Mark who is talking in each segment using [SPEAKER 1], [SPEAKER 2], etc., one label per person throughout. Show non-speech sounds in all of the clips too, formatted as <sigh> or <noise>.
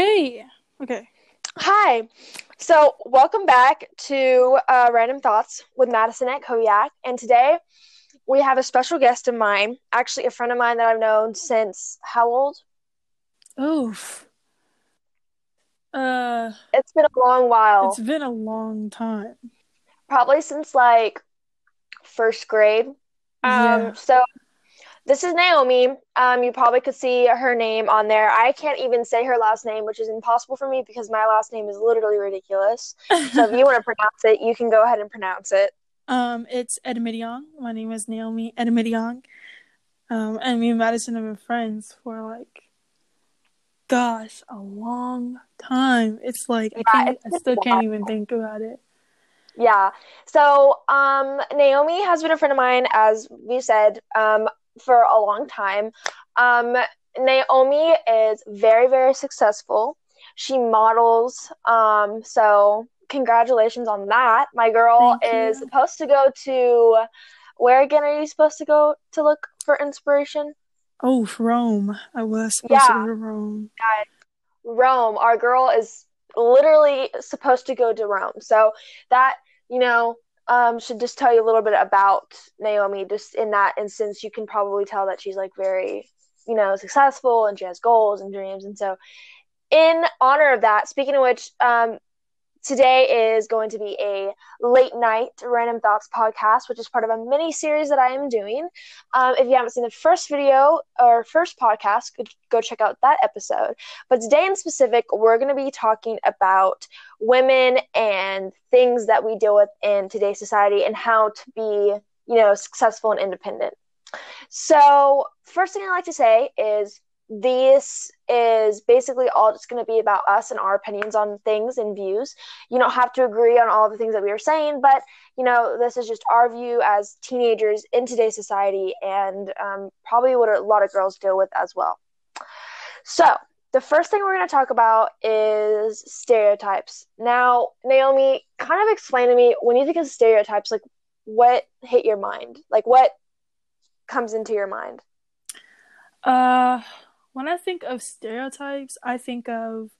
[SPEAKER 1] Hey. Okay.
[SPEAKER 2] Hi. So, welcome back to uh, Random Thoughts with Madison at Kodiak. And today we have a special guest of mine, actually, a friend of mine that I've known since how old?
[SPEAKER 1] Oof. Uh,
[SPEAKER 2] It's been a long while.
[SPEAKER 1] it's been a long time.
[SPEAKER 2] Probably since like first grade. Um,
[SPEAKER 1] Yeah.
[SPEAKER 2] So, this is Naomi. Um, you probably could see her name on there. I can't even say her last name, which is impossible for me because my last name is literally ridiculous. So, if you <laughs> want to pronounce it, you can go ahead and pronounce it.
[SPEAKER 1] um, it's Edmidiong. My name is Naomi Edmidiong. Um, and me and Madison have been friends for like, gosh, a long time. It's like I can't. I still can't even think about it.
[SPEAKER 2] Yeah. So, um, Naomi has been a friend of mine, as we said, um, for a long time. Um, Naomi is very, very successful. She models. Um, so congratulations on that. My girl
[SPEAKER 1] Thank
[SPEAKER 2] is
[SPEAKER 1] you.
[SPEAKER 2] supposed to go to where again are you supposed to go to look for inspiration?
[SPEAKER 1] Oh, Rome. I was supposed to
[SPEAKER 2] Yeah.
[SPEAKER 1] go to Rome.
[SPEAKER 2] Rome. Our girl is literally supposed to go to Rome. So that, you know, um, should just tell you a little bit about Naomi. Just in that instance, you can probably tell that she's like very, you know, successful and she has goals and dreams. And so, in honor of that, speaking of which, um, today is going to be a late night random thoughts podcast, which is part of a mini series that I am doing. Um, if you haven't seen the first video or first podcast, go, check out that episode. But today in specific, we're going to be talking about women and things that we deal with in today's society and how to be, you know, successful and independent. So, first thing I like to say is this is basically all just going to be about us and our opinions on things and views. You don't have to agree on all the things that we are saying, but you know, this is just our view as teenagers in today's society and um, probably what a lot of girls deal with as well. So, the first thing we're going to talk about is stereotypes. Now, Naomi, kind of explain to me when you think of stereotypes, like what hit your mind? Like what comes into your mind?
[SPEAKER 1] Uh, when I think of stereotypes, I think of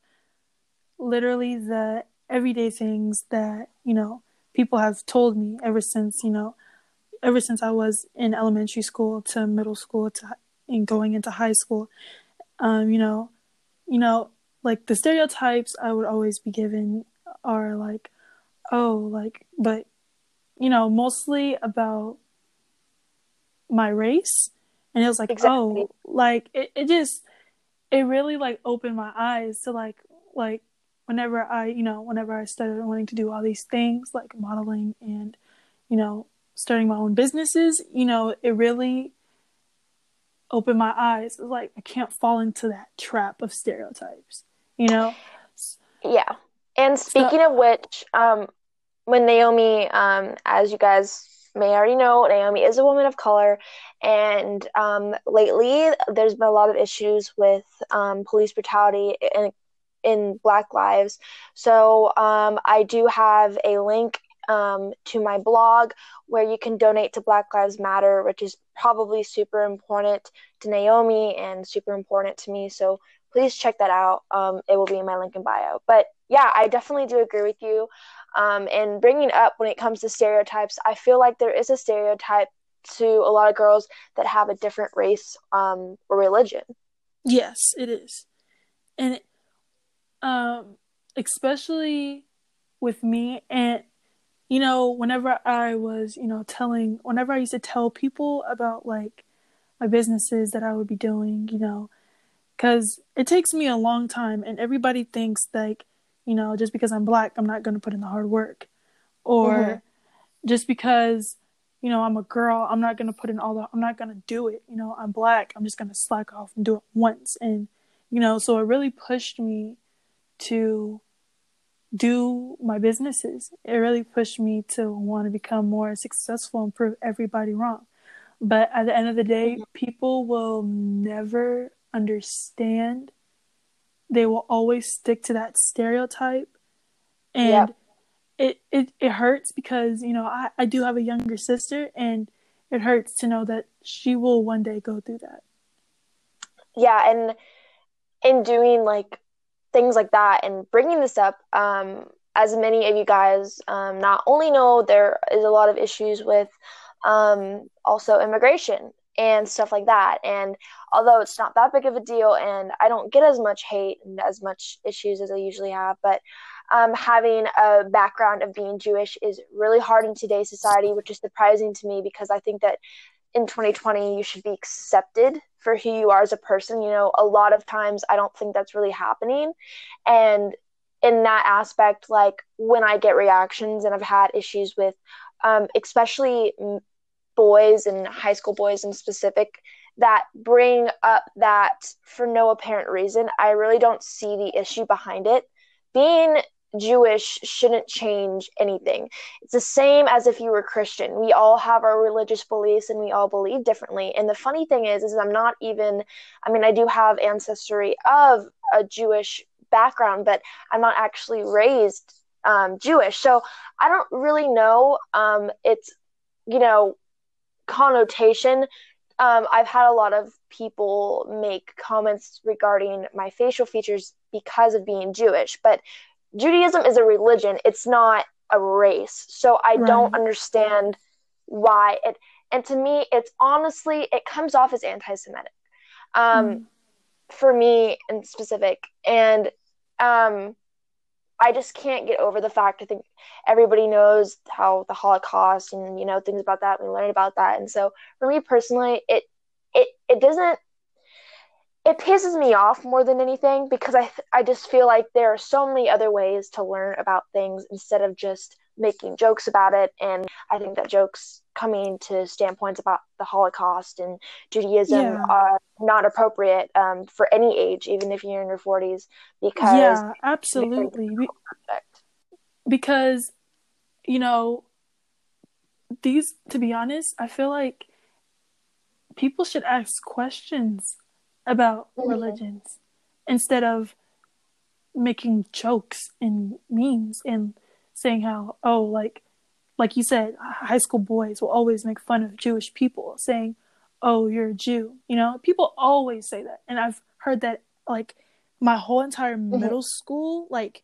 [SPEAKER 1] literally the everyday things that, you know, people have told me ever since, you know, ever since I was in elementary school to middle school to and going into high school. Um, you know, you know, like the stereotypes I would always be given are like, oh, like, but you know, mostly about my race. And it was like,
[SPEAKER 2] Exactly.
[SPEAKER 1] oh, like it, it just it really like opened my eyes to like like whenever I, you know, whenever I started wanting to do all these things like modeling and, you know, starting my own businesses, you know, it really opened my eyes. It's like I can't fall into that trap of stereotypes, you know?
[SPEAKER 2] Yeah. And speaking of which, um, when Naomi, um, as you guys may already know, Naomi is a woman of color, and um, lately there's been a lot of issues with um, police brutality in in Black lives. So um, I do have a link um, to my blog where you can donate to Black Lives Matter, which is probably super important to Naomi and super important to me. So please check that out. Um, it will be in my link in bio. But yeah, I definitely do agree with you. Um, and bringing up when it comes to stereotypes, I feel like there is a stereotype to a lot of girls that have a different race um, or religion.
[SPEAKER 1] Yes, it is. And um especially with me and you know, whenever I was, you know, telling whenever I used to tell people about like my businesses that I would be doing, you know, cuz it takes me a long time and everybody thinks like, you know, just because I'm black, I'm not going to put in the hard work or
[SPEAKER 2] Mhm.
[SPEAKER 1] just because you know, I'm a girl, I'm not going to put in all the I'm not going to do it, you know, I'm black, I'm just going to slack off and do it once and you know, so it really pushed me to do my businesses. It really pushed me to want to become more successful and prove everybody wrong. But at the end of the day, people will never understand. They will always stick to that stereotype. And
[SPEAKER 2] Yep.
[SPEAKER 1] it, it, it hurts because, you know, I, I do have a younger sister and it hurts to know that she will one day go through that.
[SPEAKER 2] Yeah, and in doing like things like that. And bringing this up, um, as many of you guys um, not only know, there is a lot of issues with um, also immigration and stuff like that. And although it's not that big of a deal, and I don't get as much hate and as much issues as I usually have, but um, having a background of being Jewish is really hard in today's society, which is surprising to me because I think that in 2020 you should be accepted for who you are as a person. You know, a lot of times I don't think that's really happening. And in that aspect, like when I get reactions and I've had issues with, um, especially boys and high school boys in specific, that bring up that for no apparent reason, I really don't see the issue behind it. Being Jewish shouldn't change anything. It's the same as if you were Christian. We all have our religious beliefs and we all believe differently. And the funny thing is, is I'm not even, I mean, I do have ancestry of a Jewish background, but I'm not actually raised um, Jewish. So I don't really know. Um, it's, you know, connotation. Um, I've had a lot of people make comments regarding my facial features because of being Jewish, but Judaism is a religion, it's not a race. So I right. don't understand why it and to me it's honestly it comes off as anti-Semitic. Um mm. for me in specific. And um I just can't get over the fact I think everybody knows how the Holocaust and you know things about that we learned about that. And so for me personally it it it doesn't it pisses me off more than anything because I I just feel like there are so many other ways to learn about things instead of just making jokes about it and I think that jokes coming to standpoints about the Holocaust and Judaism yeah. are not appropriate um, for any age even if you're in your 40s because
[SPEAKER 1] Yeah, absolutely. because you know these to be honest, I feel like people should ask questions about mm-hmm. religions instead of making jokes and memes and saying how oh like like you said high school boys will always make fun of jewish people saying oh you're a jew you know people always say that and i've heard that like my whole entire mm-hmm. middle school like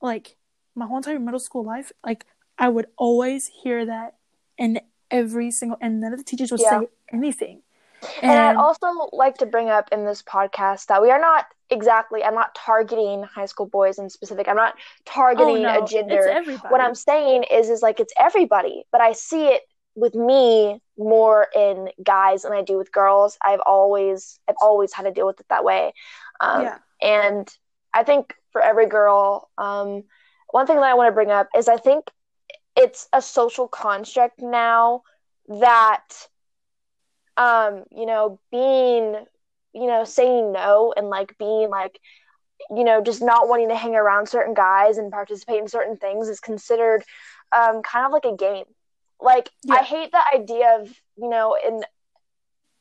[SPEAKER 1] like my whole entire middle school life like i would always hear that and every single and none of the teachers would yeah. say anything
[SPEAKER 2] and, and I'd also like to bring up in this podcast that we are not exactly I'm not targeting high school boys in specific. I'm not targeting oh, no. a gender. What I'm saying is is like it's everybody, but I see it with me more in guys than I do with girls. I've always I've always had to deal with it that way. Um, yeah. and I think for every girl, um, one thing that I want to bring up is I think it's a social construct now that um, you know, being, you know, saying no and like being like, you know, just not wanting to hang around certain guys and participate in certain things is considered um, kind of like a game. Like, yeah. I hate the idea of, you know, in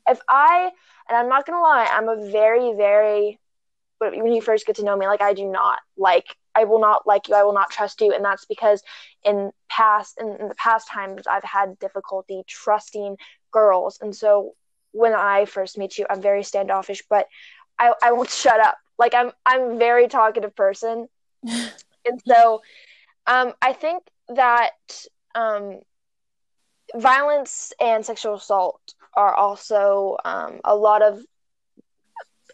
[SPEAKER 2] if I, and I'm not gonna lie, I'm a very, very, when you first get to know me, like, I do not like I will not like you. I will not trust you. And that's because in past in, in, the past times I've had difficulty trusting girls. And so when I first meet you, I'm very standoffish, but I, I won't shut up. Like I'm I'm a very talkative person. <laughs> and so um, I think that um, violence and sexual assault are also um, a lot of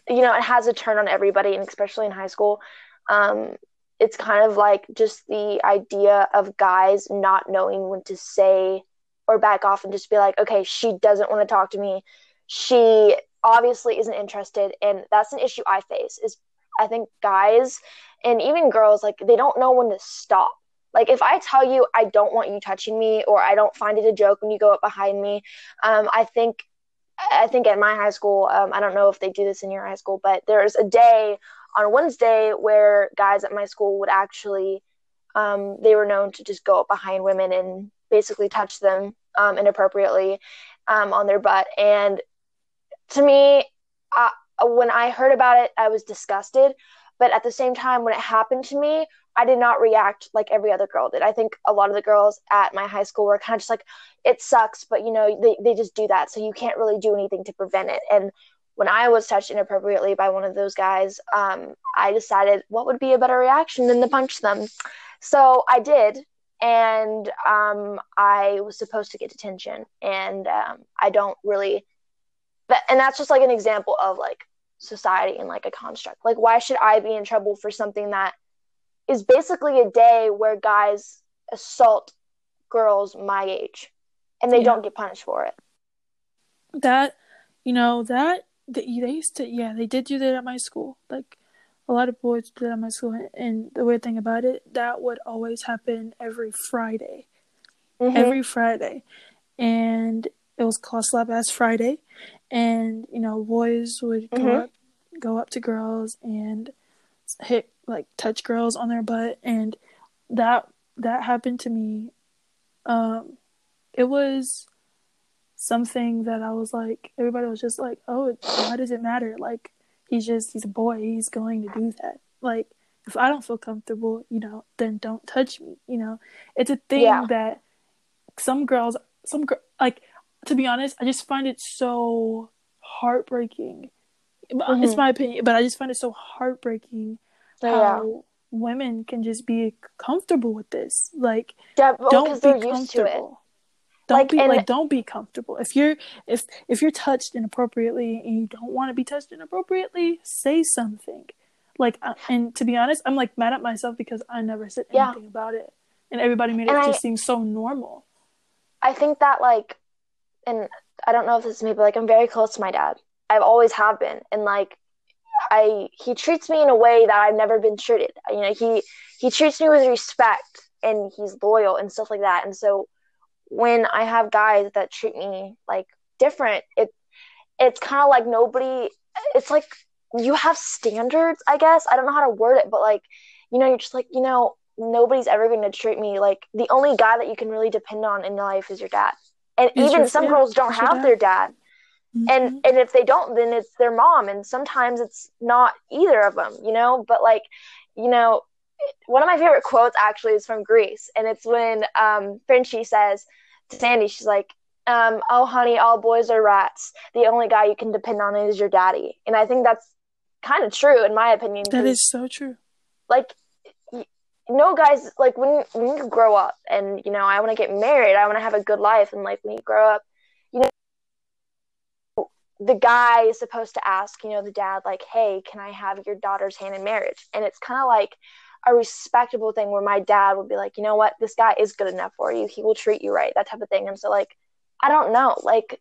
[SPEAKER 2] you know it has a turn on everybody and especially in high school um, it's kind of like just the idea of guys not knowing when to say or back off and just be like, okay, she doesn't want to talk to me. She obviously isn't interested. And that's an issue I face is I think guys and even girls, like they don't know when to stop. Like if I tell you I don't want you touching me or I don't find it a joke when you go up behind me, um, I think I think at my high school, um, I don't know if they do this in your high school, but there's a day on Wednesday where guys at my school would actually um, they were known to just go up behind women and basically touch them um, inappropriately um, on their butt. And to me, uh, when I heard about it, I was disgusted. But at the same time, when it happened to me, I did not react like every other girl did. I think a lot of the girls at my high school were kind of just like, it sucks, but you know, they, they just do that. So you can't really do anything to prevent it. And when I was touched inappropriately by one of those guys, um, I decided what would be a better reaction than to punch them. So I did, and um, I was supposed to get detention, and um, I don't really. But, and that's just like an example of like society and like a construct. Like, why should I be in trouble for something that is basically a day where guys assault girls my age and they yeah. don't get punished for it?
[SPEAKER 1] That, you know, that they, they used to, yeah, they did do that at my school. Like, a lot of boys did at my school. And the weird thing about it, that would always happen every Friday. Mm-hmm. Every Friday. And it was called Slap Ass Friday. And, you know, boys would mm-hmm. go up go up to girls and hit like touch girls on their butt and that that happened to me um it was something that I was like everybody was just like oh why does it matter like he's just he's a boy he's going to do that like if I don't feel comfortable you know then don't touch me you know it's a thing yeah. that some girls some girl like to be honest I just find it so heartbreaking mm-hmm. it's my opinion, but I just find it so heartbreaking how yeah. women can just be comfortable with this. Like, yeah, well, don't be comfortable. Don't like, be and... like don't be comfortable. If you're if if you're touched inappropriately and you don't want to be touched inappropriately, say something. Like uh, and to be honest, I'm like mad at myself because I never said anything yeah. about it, and everybody made and it I, just seem so normal.
[SPEAKER 2] I think that like, and I don't know if this is me, but like I'm very close to my dad, I've always have been, and like I he treats me in a way that I've never been treated. You know, he he treats me with respect and he's loyal and stuff like that. And so when I have guys that treat me like different, it it's kind of like nobody. It's like you have standards, I guess. I don't know how to word it, but like you know, you're just like you know, nobody's ever going to treat me like the only guy that you can really depend on in life is your dad. And is even some girls don't have dad? their dad. Mm-hmm. And and if they don't, then it's their mom, and sometimes it's not either of them, you know. But like, you know, one of my favorite quotes actually is from Grease, and it's when um, Frenchie says to Sandy, she's like, um, "Oh, honey, all boys are rats. The only guy you can depend on is your daddy." And I think that's kind of true, in my opinion.
[SPEAKER 1] That is so true.
[SPEAKER 2] Like, no guys, like when when you grow up, and you know, I want to get married, I want to have a good life, and like when you grow up, you know the guy is supposed to ask, you know, the dad, like, hey, can I have your daughter's hand in marriage? And it's kind of like a respectable thing where my dad would be like, you know what, this guy is good enough for you. He will treat you right, that type of thing. And so, like, I don't know, like,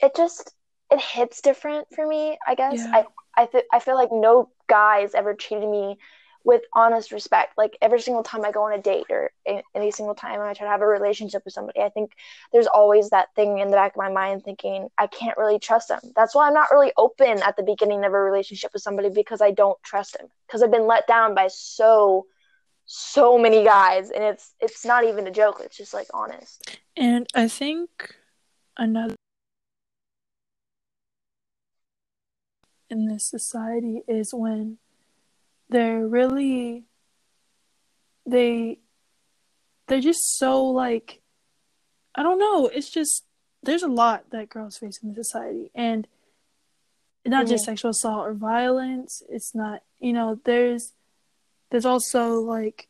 [SPEAKER 2] it just it hits different for me. I guess yeah. I I th- I feel like no guys ever treated me with honest respect. Like every single time I go on a date or any single time I try to have a relationship with somebody, I think there's always that thing in the back of my mind thinking, I can't really trust them. That's why I'm not really open at the beginning of a relationship with somebody because I don't trust him. Because I've been let down by so so many guys and it's it's not even a joke, it's just like honest.
[SPEAKER 1] And I think another in this society is when they're really they they're just so like I don't know, it's just there's a lot that girls face in the society and not just sexual assault or violence, it's not, you know, there's there's also like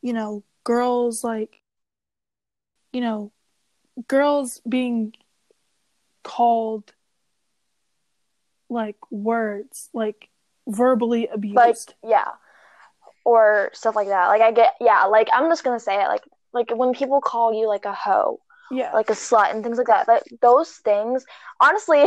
[SPEAKER 1] you know, girls like you know, girls being called like words like verbally abused.
[SPEAKER 2] Like yeah, or stuff like that. Like I get yeah. Like I'm just gonna say it. Like like when people call you like a hoe,
[SPEAKER 1] yeah,
[SPEAKER 2] like a slut and things like that. Like those things. Honestly,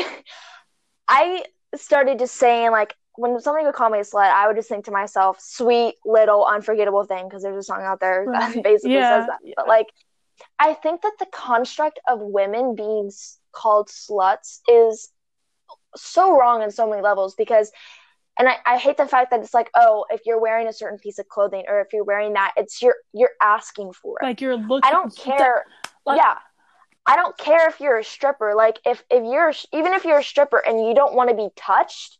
[SPEAKER 2] <laughs> I started just saying like when somebody would call me a slut, I would just think to myself, "Sweet little unforgettable thing," because there's a song out there right. that <laughs> basically yeah, says that. Yeah. But like, I think that the construct of women being called sluts is so wrong in so many levels because and I, I hate the fact that it's like oh if you're wearing a certain piece of clothing or if you're wearing that it's you're you're asking for it.
[SPEAKER 1] Like you're looking
[SPEAKER 2] i don't care. Like, yeah. I don't care if you're a stripper. Like if if you're even if you're a stripper and you don't want to be touched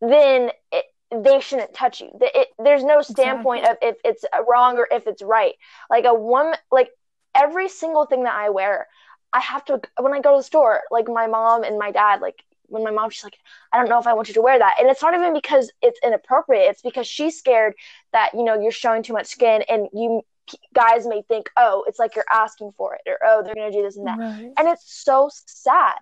[SPEAKER 2] then it, they shouldn't touch you. It, it, there's no standpoint exactly. of if it's wrong or if it's right. Like a woman like every single thing that i wear i have to when i go to the store like my mom and my dad like when my mom she's like i don't know if i want you to wear that. And it's not even because it's inappropriate. It's because she's scared that you know you're showing too much skin and you guys may think oh it's like you're asking for it or oh they're gonna do this and that.
[SPEAKER 1] Right.
[SPEAKER 2] and it's so sad.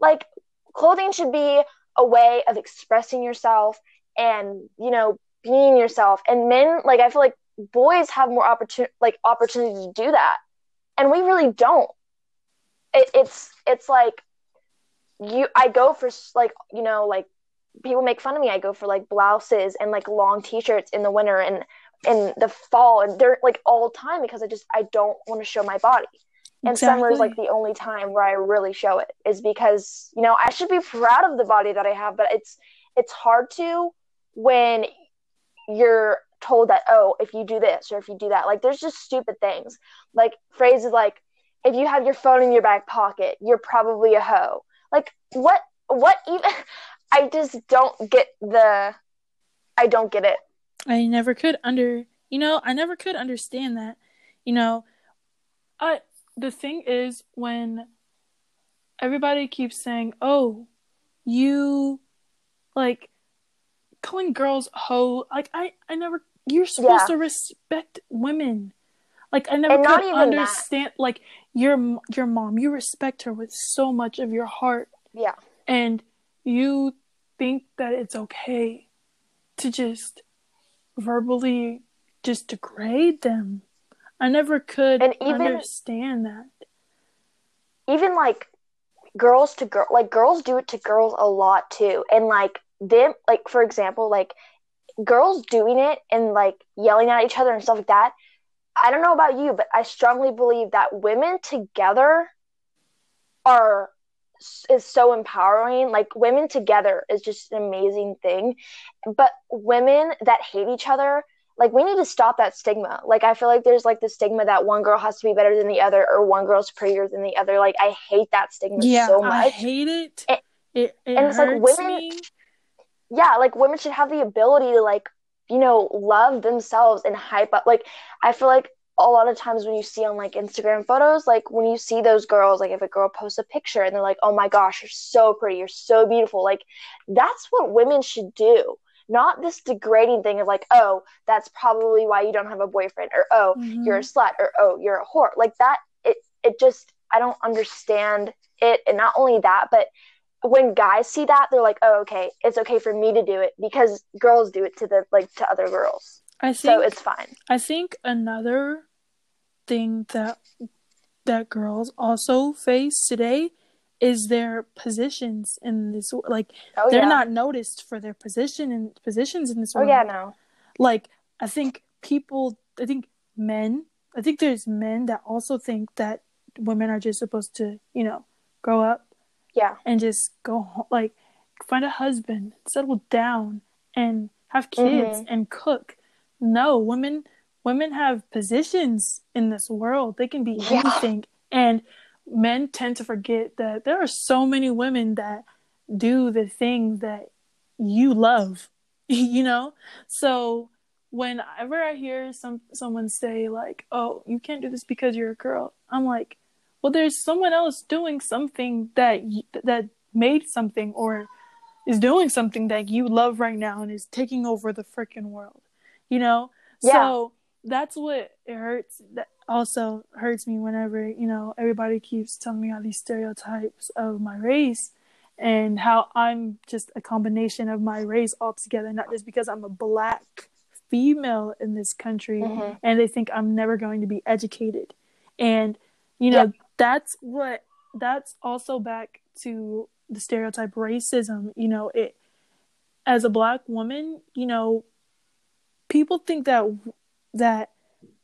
[SPEAKER 2] Like clothing should be a way of expressing yourself and you know being yourself. And men like i feel like boys have more opportunity like opportunity to do that. And we really don't. It, it's it's like you i go for like you know like people make fun of me. I go for like blouses and like long t-shirts in the winter and in the fall and they're like all the time because i just i don't want to show my body. And summer is like the only time where i really show it is because you know i should be proud of the body that i have but it's it's hard to when you're told that oh if you do this or if you do that like there's just stupid things. Like phrases like if you have your phone in your back pocket you're probably a hoe like what what even <laughs> i just don't get the i don't get it
[SPEAKER 1] I never could under you know, I never could understand that. You know, I the thing is when everybody keeps saying, "Oh, you like calling girls hoe." Like I I never you're supposed
[SPEAKER 2] Yeah.
[SPEAKER 1] to respect women. Like I never
[SPEAKER 2] And
[SPEAKER 1] could
[SPEAKER 2] even that.
[SPEAKER 1] understand like your your mom, you respect her with so much of your heart
[SPEAKER 2] yeah
[SPEAKER 1] and you think that it's okay to just verbally just degrade them. I never could
[SPEAKER 2] And even-
[SPEAKER 1] understand that.
[SPEAKER 2] even like girls to girl like girls do it to girls a lot too and like them like for example like girls doing it and like yelling at each other and stuff like that i don't know about you but i strongly believe that women together are is so empowering. Like women together is just an amazing thing. But women that hate each other like we need to stop that stigma. Like i feel like there's like the stigma that one girl has to be better than the other or one girl's prettier than the other. Like i hate that stigma
[SPEAKER 1] Yeah,
[SPEAKER 2] so
[SPEAKER 1] I
[SPEAKER 2] much.
[SPEAKER 1] hate it.
[SPEAKER 2] It-
[SPEAKER 1] it it
[SPEAKER 2] and it's like women-
[SPEAKER 1] me.
[SPEAKER 2] yeah like women should have the ability to like you know love themselves and hype up like i feel like a lot of times when you see on like instagram photos like when you see those girls like if a girl posts a picture and they're like oh my gosh you're so pretty you're so beautiful like that's what women should do not this degrading thing of like oh that's probably why you don't have a boyfriend or oh
[SPEAKER 1] Mhm.
[SPEAKER 2] you're a slut or oh you're a whore like that it it just i don't understand it and not only that but when guys see that they're like oh okay it's okay for me to do it because girls do it to the like to other girls
[SPEAKER 1] I
[SPEAKER 2] so it's fine
[SPEAKER 1] I think another thing that that girls also face today is their positions in this like
[SPEAKER 2] oh
[SPEAKER 1] they're
[SPEAKER 2] yeah
[SPEAKER 1] not noticed for their position and positions in this world.
[SPEAKER 2] oh
[SPEAKER 1] world.
[SPEAKER 2] yeah no
[SPEAKER 1] like i think people i think men i think there's men that also think that women are just supposed to you know grow up
[SPEAKER 2] yeah.
[SPEAKER 1] and just go home, like find a husband settle down and have kids
[SPEAKER 2] Mhm.
[SPEAKER 1] and cook. No women women have positions in this world. They can be
[SPEAKER 2] Yeah.
[SPEAKER 1] anything. And men tend to forget that there are so many women that do the things that you love <laughs> you know? So whenever i hear some someone say like oh you can't do this because you're a girl i'm like well there's someone else doing something that that made something or is doing something that you love right now and is taking over the freaking world you know
[SPEAKER 2] Yeah.
[SPEAKER 1] so that's what it hurts that also hurts me whenever you know everybody keeps telling me all these stereotypes of my race and how i'm just a combination of my race altogether not just because i'm a black female in this country
[SPEAKER 2] Mhm.
[SPEAKER 1] and they think i'm never going to be educated and you know that's what that's also back to the stereotype racism you know it as a black woman you know people think that that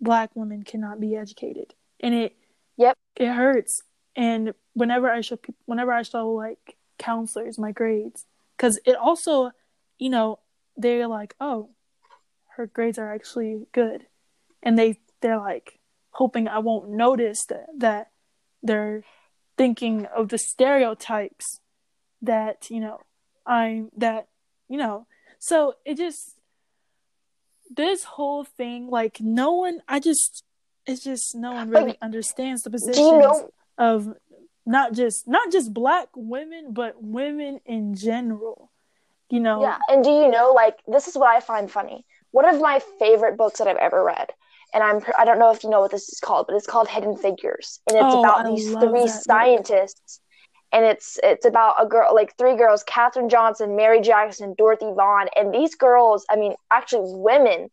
[SPEAKER 1] black women cannot be educated and it
[SPEAKER 2] Yep.
[SPEAKER 1] it hurts and whenever i show whenever i show like counselors my grades because it also you know they're like oh her grades are actually good and they they're like hoping i won't notice that that they're thinking of the stereotypes that you know i'm that you know so it just this whole thing like no one i just it's just no one really understands the position
[SPEAKER 2] you know
[SPEAKER 1] of not just not just black women, but women in general. You know.
[SPEAKER 2] Yeah, and do you know like this is what I find funny. One of my favorite books that I've ever read, and I'm I don't know if you know what this is called, but it's called Hidden Figures, and it's
[SPEAKER 1] Oh,
[SPEAKER 2] about
[SPEAKER 1] I
[SPEAKER 2] these three
[SPEAKER 1] that book.
[SPEAKER 2] scientists. And it's it's about a girl like three girls, Katherine Johnson, Mary Jackson, Dorothy Vaughan, and these girls, I mean, actually women,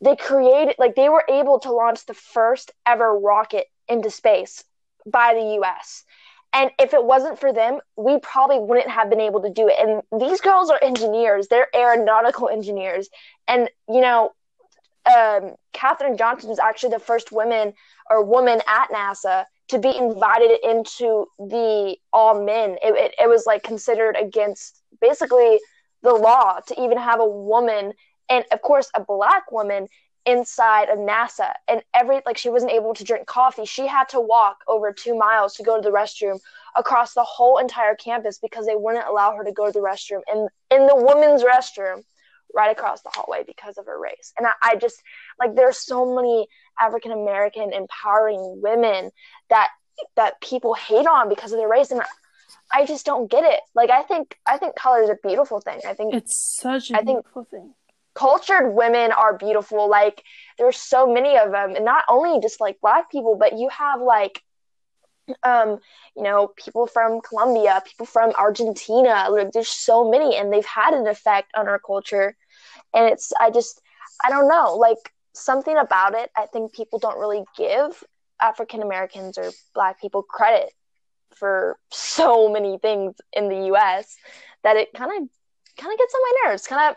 [SPEAKER 2] they created like they were able to launch the first ever rocket into space by the US. And if it wasn't for them, we probably wouldn't have been able to do it. And these girls are engineers, they're aeronautical engineers. And, you know, um, Katherine Johnson was actually the first woman or woman at NASA to be invited into the all men. It, it, it was like considered against basically the law to even have a woman and, of course, a black woman inside of NASA. And every, like, she wasn't able to drink coffee. She had to walk over two miles to go to the restroom across the whole entire campus because they wouldn't allow her to go to the restroom in, in the women's restroom right across the hallway because of her race. And I, I just like there's so many African American empowering women that that people hate on because of their race and I, I just don't get it. Like I think I think color is a beautiful thing. I think
[SPEAKER 1] It's such a
[SPEAKER 2] I think-
[SPEAKER 1] beautiful thing.
[SPEAKER 2] cultured women are beautiful. Like there's so many of them, and not only just like black people, but you have like, um, you know, people from Colombia, people from Argentina. Like there's so many, and they've had an effect on our culture. And it's I just I don't know, like something about it. I think people don't really give African Americans or black people credit for so many things in the U.S. that it kind of kind of gets on my nerves. Kind of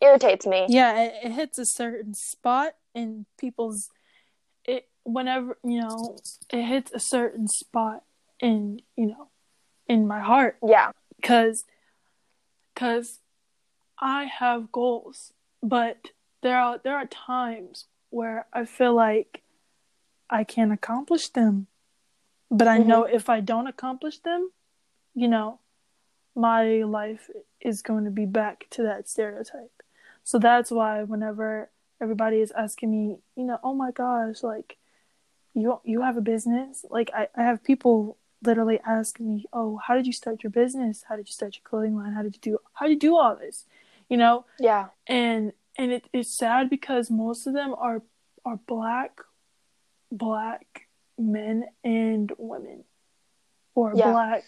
[SPEAKER 2] irritates me.
[SPEAKER 1] Yeah, it, it hits a certain spot in people's it whenever you know it hits a certain spot in you know in my heart
[SPEAKER 2] Yeah.
[SPEAKER 1] because because I have goals, but there are there are times where I feel like I can't accomplish them, but I know mm-hmm. if I don't accomplish them, you know, my life is going to be back to that stereotype. So that's why whenever everybody is asking me, you know, oh my gosh, like you you have a business, like I, I have people literally ask me, "Oh, how did you start your business? How did you start your clothing line? How did you do how did you do all this?" You know,
[SPEAKER 2] Yeah.
[SPEAKER 1] and and it, it's sad because most of them are are black black men and women or
[SPEAKER 2] Yeah.
[SPEAKER 1] black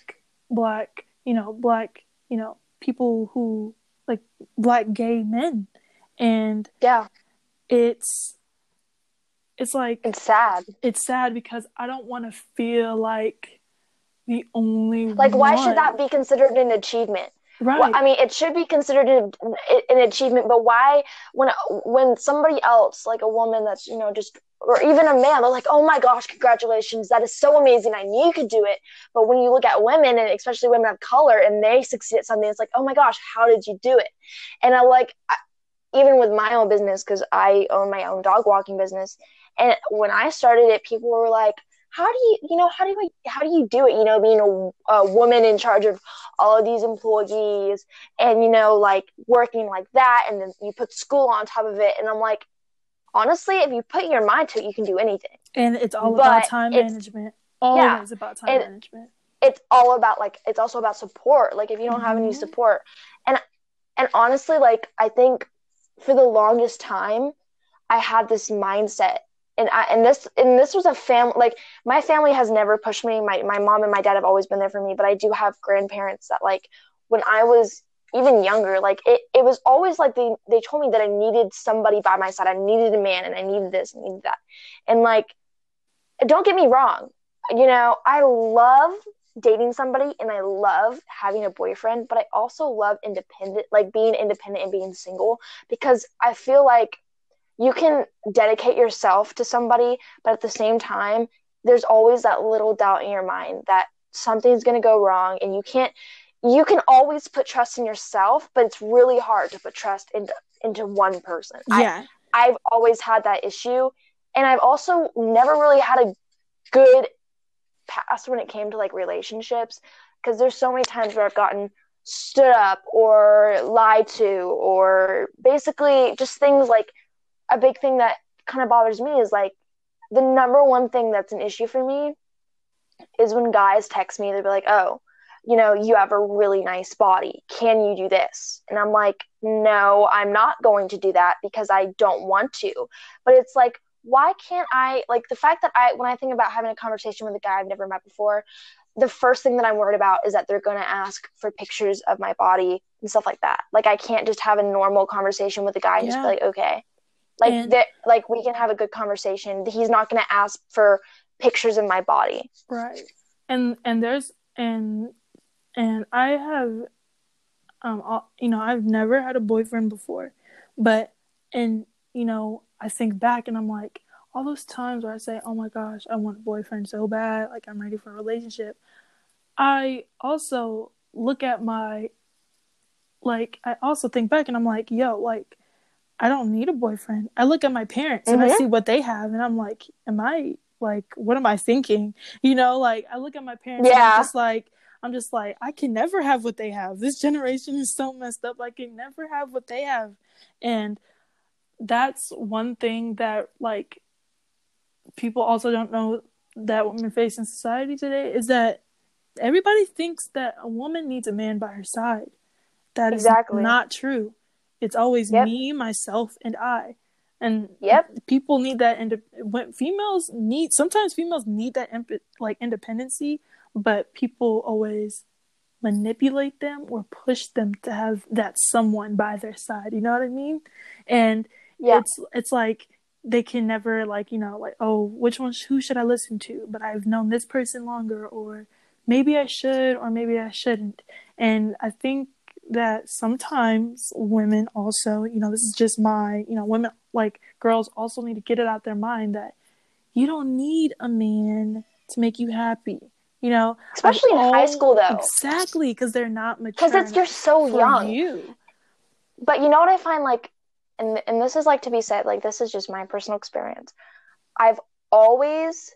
[SPEAKER 1] black you know black you know people who like black gay men and
[SPEAKER 2] Yeah.
[SPEAKER 1] it's it's like
[SPEAKER 2] It's sad.
[SPEAKER 1] it's sad because I don't want to feel like the only
[SPEAKER 2] Like, why
[SPEAKER 1] one.
[SPEAKER 2] should that be considered an achievement?
[SPEAKER 1] Right
[SPEAKER 2] Well, I mean, it should be considered an, an achievement, but why, when when somebody else, like a woman that's you know just, or even a man, they're like, "Oh my gosh, congratulations! That is so amazing! I knew you could do it." But when you look at women, and especially women of color, and they succeed at something, it's like, "Oh my gosh, how did you do it?" And I like, I, even with my own business, because I own my own dog walking business, and when I started it, people were like. How do you, you know, how do you, how do you do it? You know, being a, a woman in charge of all of these employees and you know like working like that and then you put school on top of it and i'm like honestly if you put your mind to it you can do anything.
[SPEAKER 1] And it's all
[SPEAKER 2] but
[SPEAKER 1] about time management. Always
[SPEAKER 2] yeah,
[SPEAKER 1] about time
[SPEAKER 2] and-
[SPEAKER 1] management.
[SPEAKER 2] it's all about like it's also about support. Like if you don't have any
[SPEAKER 1] Mhm.
[SPEAKER 2] support and and honestly like i think for the longest time i had this mindset and I and this and this was a family like my family has never pushed me. My my mom and my dad have always been there for me but i do have grandparents that like when i was even younger like it, it was always like they they told me that i needed somebody by my side. I needed a man and i needed this and needed that. And like don't get me wrong you know i love dating somebody and I love having a boyfriend, but I also love independent, like being independent and being single because I feel like you can dedicate yourself to somebody, but at the same time, there's always that little doubt in your mind that something's going to go wrong and you can't you can always put trust in yourself, but it's really hard to put trust into into one person. I,
[SPEAKER 1] yeah
[SPEAKER 2] I've always had that issue. And I've also never really had a good past when it came to like relationships because there's so many times where I've gotten stood up or lied to or basically just things like a big thing that kind of bothers me is like the number one thing that's an issue for me is when guys text me, they'll be like, oh, you know, you have a really nice body. Can you do this? And I'm like, no, I'm not going to do that because I don't want to. But it's like, why can't I, like, the fact that I, when I think about having a conversation with a guy I've never met before, the first thing that I'm worried about is that they're going to ask for pictures of my body and stuff like that. Like, I can't just have a normal conversation with a guy and yeah. just be like, okay. Like, and- that, like, we can have a good conversation. He's not going to ask for pictures of my body.
[SPEAKER 1] Right. And, and there's, and and I have, um, all, you know, I've never had a boyfriend before, but and you know, I think back and I'm like, all those times where I say, "Oh my gosh, I want a boyfriend so bad, like I'm ready for a relationship." I also look at my, like, I also think back and I'm like, "Yo, like." I don't need a boyfriend. I look at my parents mm-hmm. and I mm-hmm. see what they have, and I'm like, am I like, what am I thinking? You know, like I look at my parents, yeah. and I'm just like, I'm just like, I can never have what they have. This generation is so messed up. I can never have what they have. And that's one thing that like people also don't know that women face in society today is that everybody thinks that a woman needs a man by her side. That exactly. is not true. It's always yep. me, myself, and I. And
[SPEAKER 2] yep.
[SPEAKER 1] people need that. And when females need, sometimes females need that imp- like independency but people always manipulate them or push them to have that someone by their side you know what i mean and yeah. it's it's like they can never like you know like oh which one who should i listen to but i've known this person longer or maybe i should or maybe i shouldn't and i think that sometimes women also you know this is just my you know women like girls also need to get it out their mind that you don't need a man to make you happy you know?
[SPEAKER 2] Especially in all, high school though.
[SPEAKER 1] Exactly because they're not mature
[SPEAKER 2] because it's you're so young. you. But you know what i find like and and this is like to be said like this is just my personal experience. I've always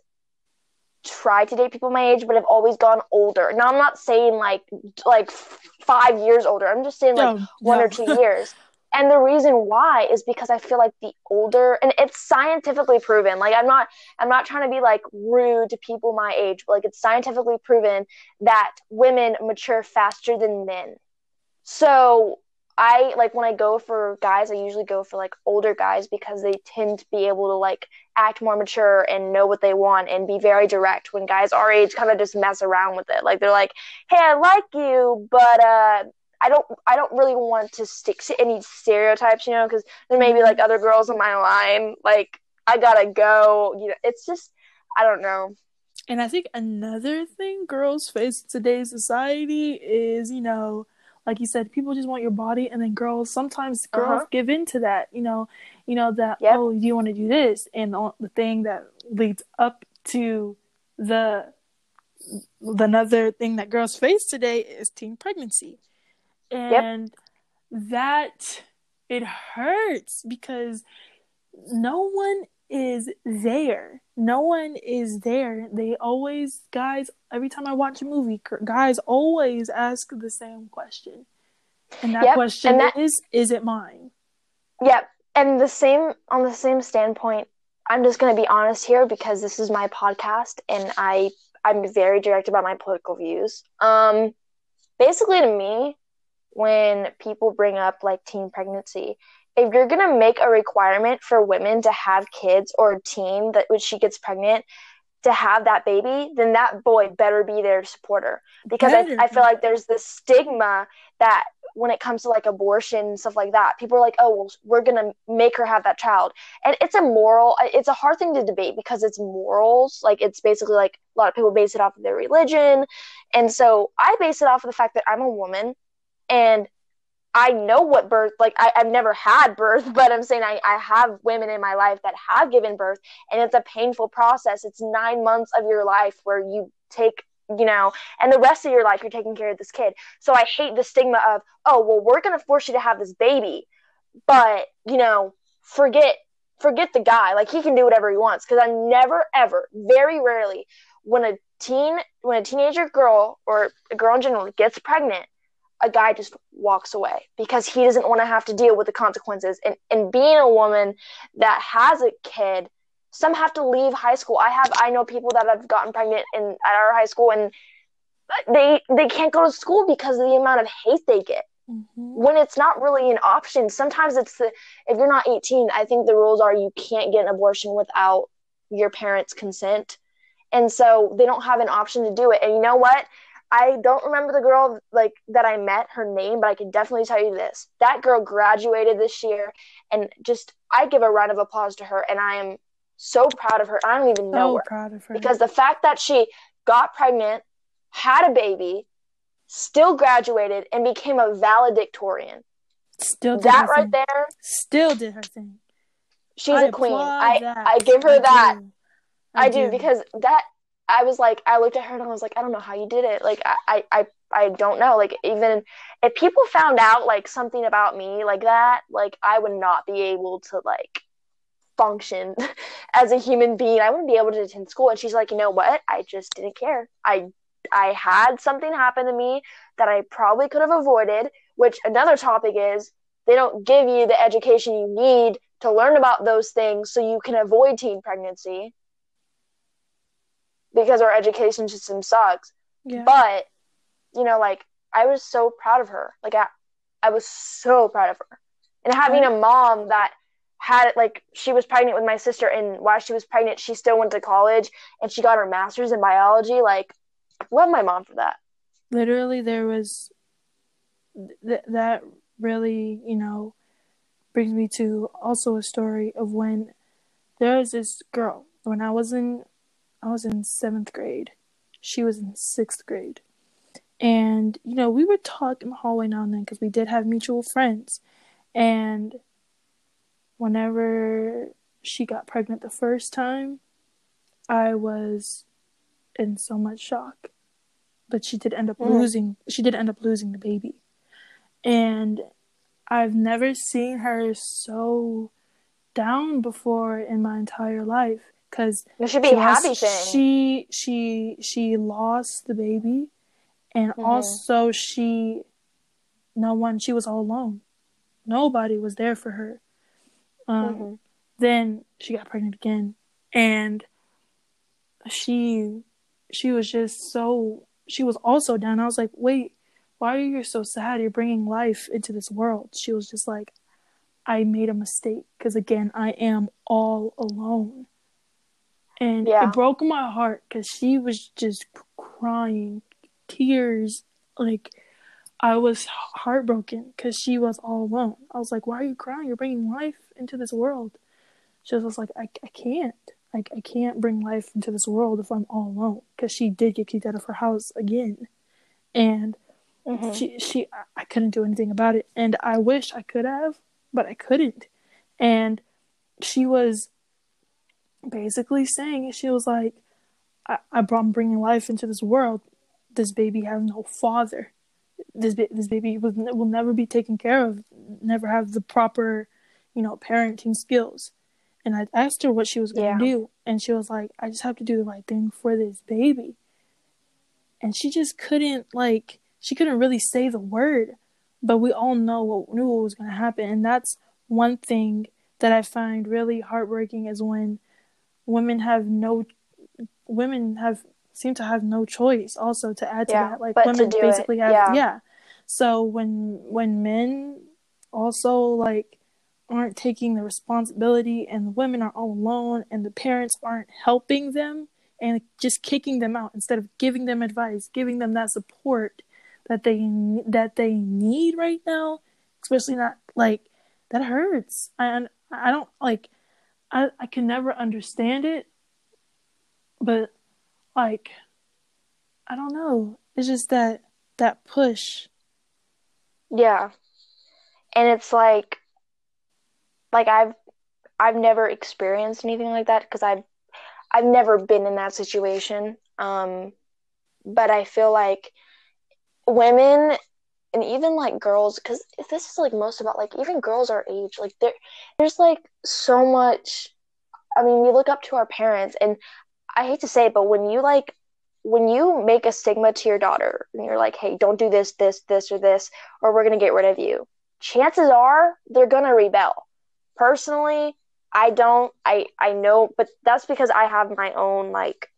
[SPEAKER 2] tried to date people my age but i've always gone older. Now i'm not saying like like five years older. I'm just saying like no, one no. or two <laughs> years. And the reason why is because i feel like the older and it's scientifically proven. Like i'm not i'm not trying to be like rude to people my age but like it's scientifically proven that women mature faster than men. So i like when i go for guys i usually go for like older guys because they tend to be able to like act more mature and know what they want and be very direct when guys our age kind of just mess around with it like they're like hey i like you but uh I don't I don't really want to stick to any stereotypes, you know, because there may be like other girls in my line. Like I gotta go. You know, it's just I don't know.
[SPEAKER 1] And I think another thing girls face in today's society is, you know, like you said, people just want your body, and then girls sometimes girls uh-huh. give in to that. You know, you know that yep. oh, you want to do this, and the, the thing that leads up to the another thing that girls face today is teen pregnancy and yep. that it hurts because no one is there. No one is there. They always guys every time i watch a movie guys always ask the same question. And that yep. question and that, is is it mine?
[SPEAKER 2] Yep and the same on the same standpoint i'm just going to be honest here because this is my podcast and i i'm very direct about my political views. Um basically to me when people bring up like teen pregnancy if you're going to make a requirement for women to have kids or a teen that when she gets pregnant to have that baby then that boy better be there to support her because I, I feel like there's this stigma that when it comes to like abortion and stuff like that people are like oh well we're gonna make her have that child. And it's a moral uh, it's a hard thing to debate because it's morals. Like it's basically like a lot of people base it off of their religion. And so i base it off of the fact that i'm a woman and I know what birth like I, have never had birth, <laughs> but I'm saying I, I have women in my life that have given birth and it's a painful process. It's nine months of your life where you take you know, and the rest of your life you're taking care of this kid. So I hate the stigma of, oh, well, we're gonna force you to have this baby, but you know, forget forget the guy. Like he can do whatever he wants. Because I never ever, very rarely, when a teen when a teenager girl or a girl in general gets pregnant, a guy just walks away because he doesn't want to have to deal with the consequences. And, and being a woman that has a kid, some have to leave high school. I have I know people that have gotten pregnant in at our high school and they they can't go to school because of the amount of hate they get. Mm-hmm. When it's not really an option. Sometimes it's the if you're not 18, I think the rules are you can't get an abortion without your parents' consent. And so they don't have an option to do it. And you know what? I don't remember the girl like that I met her name, but I can definitely tell you this. That girl graduated this year and just I give a round of applause to her and I am so proud of her. I don't even know so her.
[SPEAKER 1] proud of her.
[SPEAKER 2] Because the fact that she got pregnant, had a baby, still graduated and became a valedictorian.
[SPEAKER 1] Still
[SPEAKER 2] that right thing. there.
[SPEAKER 1] Still did her thing.
[SPEAKER 2] She's I a queen. I that. I give her I that. Do. I, I do. do because that I was like I looked at her and I was like I don't know how you did it. Like I I I don't know. Like even if people found out like something about me like that, like I would not be able to like function <laughs> as a human being. I wouldn't be able to attend school. And she's like, you know what? I just didn't care. I I had something happen to me that I probably could have avoided. Which another topic is they don't give you the education you need to learn about those things so you can avoid teen pregnancy because our education system sucks. Yeah. But you know, like I was so proud of her. Like I, I was so proud of her, and having a mom that had like she was pregnant with my sister, and while she was pregnant, she still went to college and she got her master's in biology. Like, love my mom for that.
[SPEAKER 1] Literally, there was th- that really, you know, brings me to also a story of when there was this girl when I was in I was in seventh grade. She was in sixth grade. And, you know, we would talk in the hallway now and then because we did have mutual friends. And whenever she got pregnant the first time, I was in so much shock. But she did end up mm. losing she did end up losing the baby. And I've never seen her so down before in my entire life because
[SPEAKER 2] it should be a happy
[SPEAKER 1] lost,
[SPEAKER 2] thing.
[SPEAKER 1] She she she lost the baby, and mm-hmm. also she, no one. She was all alone. Nobody was there for her. Um, mm-hmm. Then she got pregnant again, and she she was just so she was also down. I was like, wait, why are you so sad? You're bringing life into this world. She was just like, I made a mistake because again, I am all alone and yeah. it broke my heart because she was just crying tears like i was heartbroken because she was all alone. I was like why are you crying? You're bringing life into this world. She was like i, I can't. Like i can't bring life into this world if i'm all alone. Because she did get kicked out of her house again. And mm-hmm. she she i couldn't do anything about it. And i wish i could have but i couldn't. And she was basically saying she was like, I, I brought I'm bringing life into this world. This baby has no father. This ba- this baby will will never be taken care of. Never have the proper, you know, parenting skills. And I asked her what she was going to yeah. do, and she was like, "I just have to do the right thing for this baby." And she just couldn't like she couldn't really say the word, but we all know what knew what was going to happen, and that's one thing that I find really heartbreaking is when women have no women have seem to have no choice also to add to yeah, that like women basically it. have yeah. yeah so when when men also like aren't taking the responsibility and the women are all alone and the parents aren't helping them and just kicking them out instead of giving them advice giving them that support that they that they need right now especially not like that hurts i i don't like I I can never understand it, but like I don't know. It's just that that push.
[SPEAKER 2] Yeah. And it's like like I've I've never experienced anything like that because I've I've never been in that situation. Um but I feel like women and even like girls because this is like most about like even girls our age like there there's like so much i mean we look up to our parents and i hate to say it but when you like when you make a stigma to your daughter and you're like hey don't do this this this or this or we're going to get rid of you chances are they're going to rebel personally I don't I I know but that's because I have my own like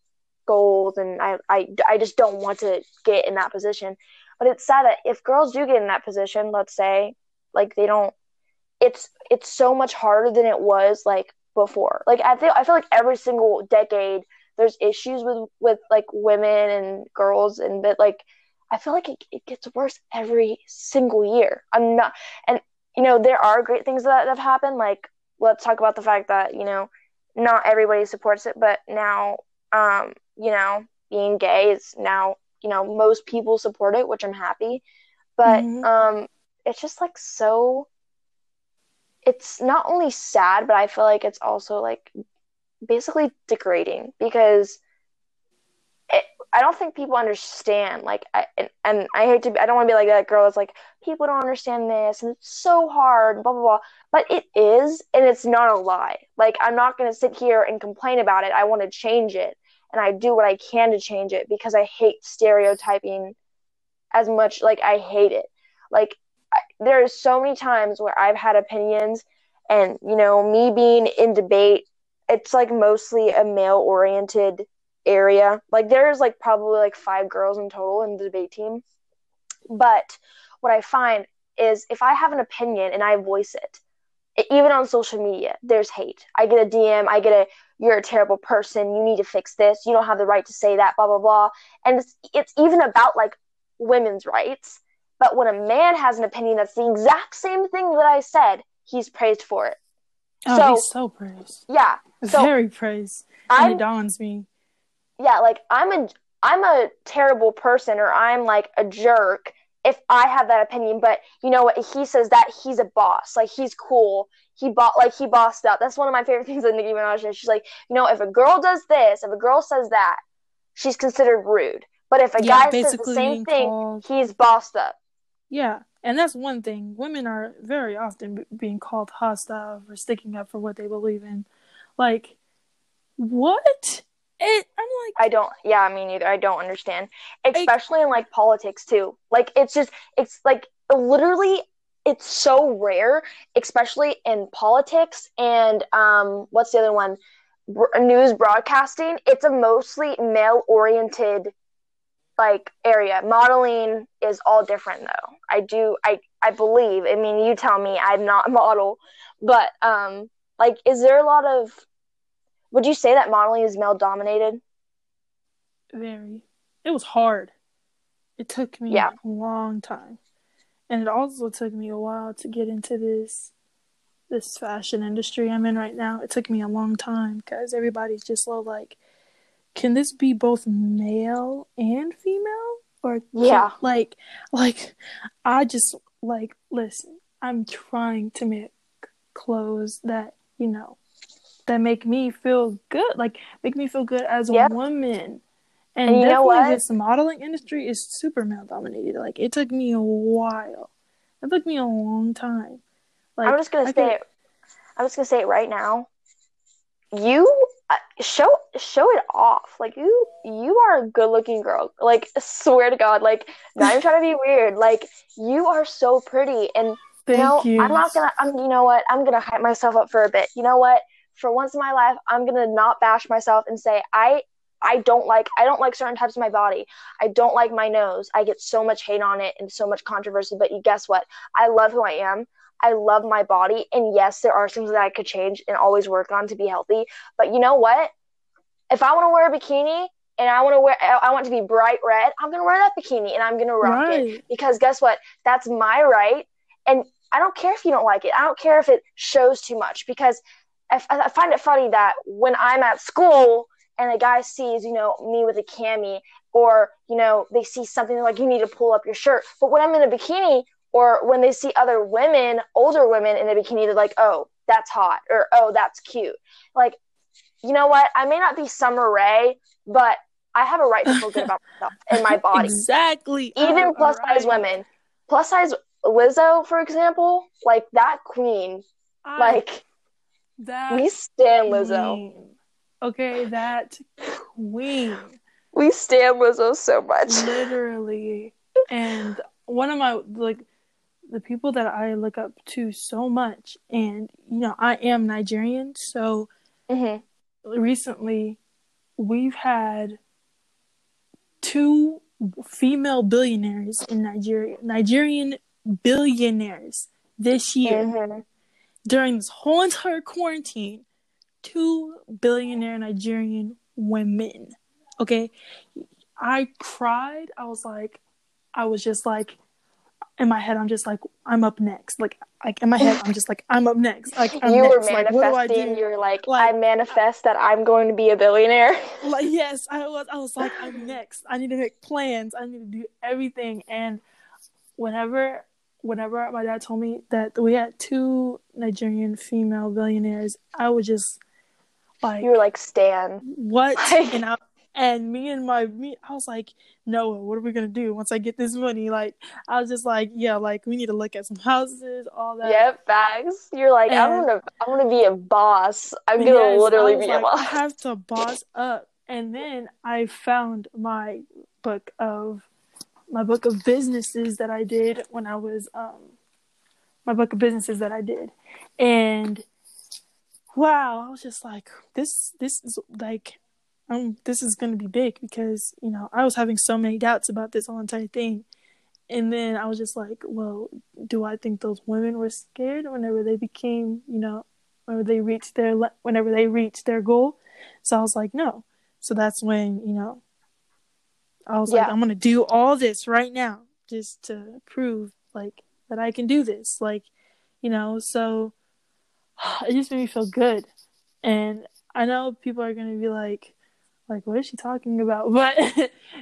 [SPEAKER 2] goals and I I I just don't want to get in that position. But it's sad that if girls do get in that position, let's say, like they don't it's it's so much harder than it was like before. Like I feel I feel like every single decade there's issues with with like women and girls and that like I feel like it, it gets worse every single year. I'm not and you know there are great things that have happened like let's talk about the fact that you know not everybody supports it but now um you know being gay is now you know most people support it which i'm happy but mm-hmm. um it's just like so it's not only sad but i feel like it's also like basically degrading because it, I don't think people understand. Like, I, and, and I hate to, be, I don't want to be like that girl. It's like people don't understand this, and it's so hard, blah blah blah. But it is, and it's not a lie. Like, I'm not gonna sit here and complain about it. I want to change it, and I do what I can to change it because I hate stereotyping as much. Like, I hate it. Like, I, there are so many times where I've had opinions, and you know, me being in debate, it's like mostly a male oriented area. Like there's like probably like five girls in total in the debate team. But what I find is if I have an opinion and I voice it, even on social media, there's hate. I get a DM, I get a you're a terrible person, you need to fix this, you don't have the right to say that, blah blah blah. And it's it's even about like women's rights. But when a man has an opinion that's the exact same thing that I said, he's praised for it.
[SPEAKER 1] Oh, so, he's so praised.
[SPEAKER 2] Yeah.
[SPEAKER 1] So Very praised. And it dawns me
[SPEAKER 2] yeah, like I'm a I'm a terrible person or I'm like a jerk if I have that opinion. But you know what? He says that he's a boss. Like he's cool. He bought like he bossed up. That's one of my favorite <laughs> things that Nicki Minaj does. She's like, you know, if a girl does this, if a girl says that, she's considered rude. But if a yeah, guy says the same thing, called... he's bossed up.
[SPEAKER 1] Yeah, and that's one thing. Women are very often b- being called hostile for sticking up for what they believe in. Like, what? It, I'm like,
[SPEAKER 2] I don't. Yeah, me neither. I don't understand, especially I, in like politics too. Like, it's just, it's like literally, it's so rare, especially in politics and um, what's the other one? news broadcasting. It's a mostly male-oriented like area. Modeling is all different though. I do. I I believe. I mean, you tell me. I'm not a model, but um, like, is there a lot of would you say that modeling is male dominated?
[SPEAKER 1] Very. It was hard. It took me yeah. a long time. And it also took me a while to get into this this fashion industry I'm in right now. It took me a long time because everybody's just so like, can this be both male and female? Or
[SPEAKER 2] yeah,
[SPEAKER 1] like, like, I just like listen. I'm trying to make clothes that you know that make me feel good, like make me feel good as a yep. woman. And, and you know what? This modeling industry is super male dominated. Like it took me a while. It took me a long time.
[SPEAKER 2] Like I'm just gonna I say it. I'm just gonna say it right now. You uh, show show it off. Like you you are a good looking girl. Like swear to God. Like not even trying to be weird. Like you are so pretty. And Thank you know you. I'm not gonna. I'm. You know what? I'm gonna hype myself up for a bit. You know what? For once in my life, I'm gonna not bash myself and say I I don't like I don't like certain types of my body. I don't like my nose. I get so much hate on it and so much controversy. But you guess what? I love who I am. I love my body. And yes, there are things that I could change and always work on to be healthy. But you know what? If I want to wear a bikini and I want to wear I want to be bright red, I'm gonna wear that bikini and I'm gonna rock right. it. Because guess what? That's my right. And I don't care if you don't like it. I don't care if it shows too much because I, I find it funny that when I'm at school and a guy sees, you know, me with a cami, or you know, they see something like you need to pull up your shirt. But when I'm in a bikini, or when they see other women, older women in a bikini, they're like, "Oh, that's hot," or "Oh, that's cute." Like, you know what? I may not be Summer Rae, but I have a right to feel good about myself and my <laughs> body.
[SPEAKER 1] Exactly.
[SPEAKER 2] Oh, Even oh, plus right. size women, plus size Lizzo, for example, like that queen, I... like that we stand Lizzo.
[SPEAKER 1] Queen. Okay, that queen.
[SPEAKER 2] We stand Lizzo so much.
[SPEAKER 1] Literally. And one of my like the people that I look up to so much, and you know, I am Nigerian, so
[SPEAKER 2] Mm-hmm.
[SPEAKER 1] recently we've had two female billionaires in Nigeria, Nigerian billionaires this year
[SPEAKER 2] Mm-hmm.
[SPEAKER 1] During this whole entire quarantine. Two billionaire Nigerian women. Okay, I cried. I was like, I was just like, in my head, I'm just like, I'm up next. Like, like in my head, I'm just like, I'm up next. Like, I'm
[SPEAKER 2] you
[SPEAKER 1] next.
[SPEAKER 2] were
[SPEAKER 1] Like, do
[SPEAKER 2] manifesting.
[SPEAKER 1] do?
[SPEAKER 2] You're like,
[SPEAKER 1] Like-
[SPEAKER 2] I manifest that I'm going to be a billionaire. <laughs>
[SPEAKER 1] like yes i was i was like i'm next i need to make plans i need to do everything and whenever whenever my dad told me that we had two nigerian female billionaires i was just like
[SPEAKER 2] You were like, Stan.
[SPEAKER 1] what <laughs>
[SPEAKER 2] Like-
[SPEAKER 1] and I, and me and my me i was like noah what are we gonna do once i get this money like i was just like yeah like we need to look at some houses all that
[SPEAKER 2] Yep, bags. You're like, I
[SPEAKER 1] And-
[SPEAKER 2] want to. I want to be a boss. I'm gonna
[SPEAKER 1] Yes,
[SPEAKER 2] literally be
[SPEAKER 1] like,
[SPEAKER 2] a boss.
[SPEAKER 1] I have to boss up. And then I found my book of my book of businesses that I did when I was um my book of businesses that I did. And wow, I was just like, this this is like um this is gonna be big because, you know, I was having so many doubts about this whole entire thing. And then I was just like, well, do I think those women were scared whenever they became, you know, whenever they reached their whenever they reached their goal? So I was like, no. So that's when, you know, I was like, I'm gonna do all this right now just to prove like that I can do this. Like, you know, so <sighs> it just made me feel good. And I know people are gonna be like, like, what is she talking about? <laughs> But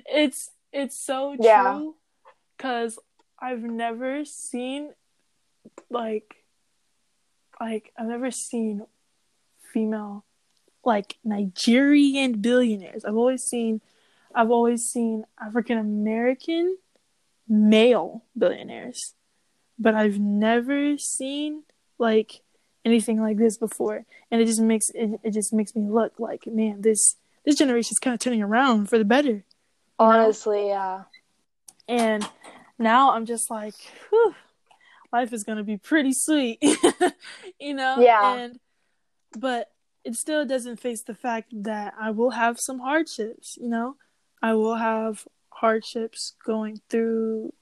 [SPEAKER 1] it's it's so
[SPEAKER 2] Yeah.
[SPEAKER 1] true because I've never seen like like I've never seen female like Nigerian billionaires. I've always seen I've always seen African American male billionaires. But I've never seen like anything like this before. And it just makes it, it just makes me look like man, this this generation is kind of turning around for the better.
[SPEAKER 2] Honestly, yeah.
[SPEAKER 1] And now I'm just like, whew, life is gonna be pretty sweet, <laughs> you know.
[SPEAKER 2] Yeah.
[SPEAKER 1] And but it still doesn't face the fact that I will have some hardships. You know, I will have hardships going through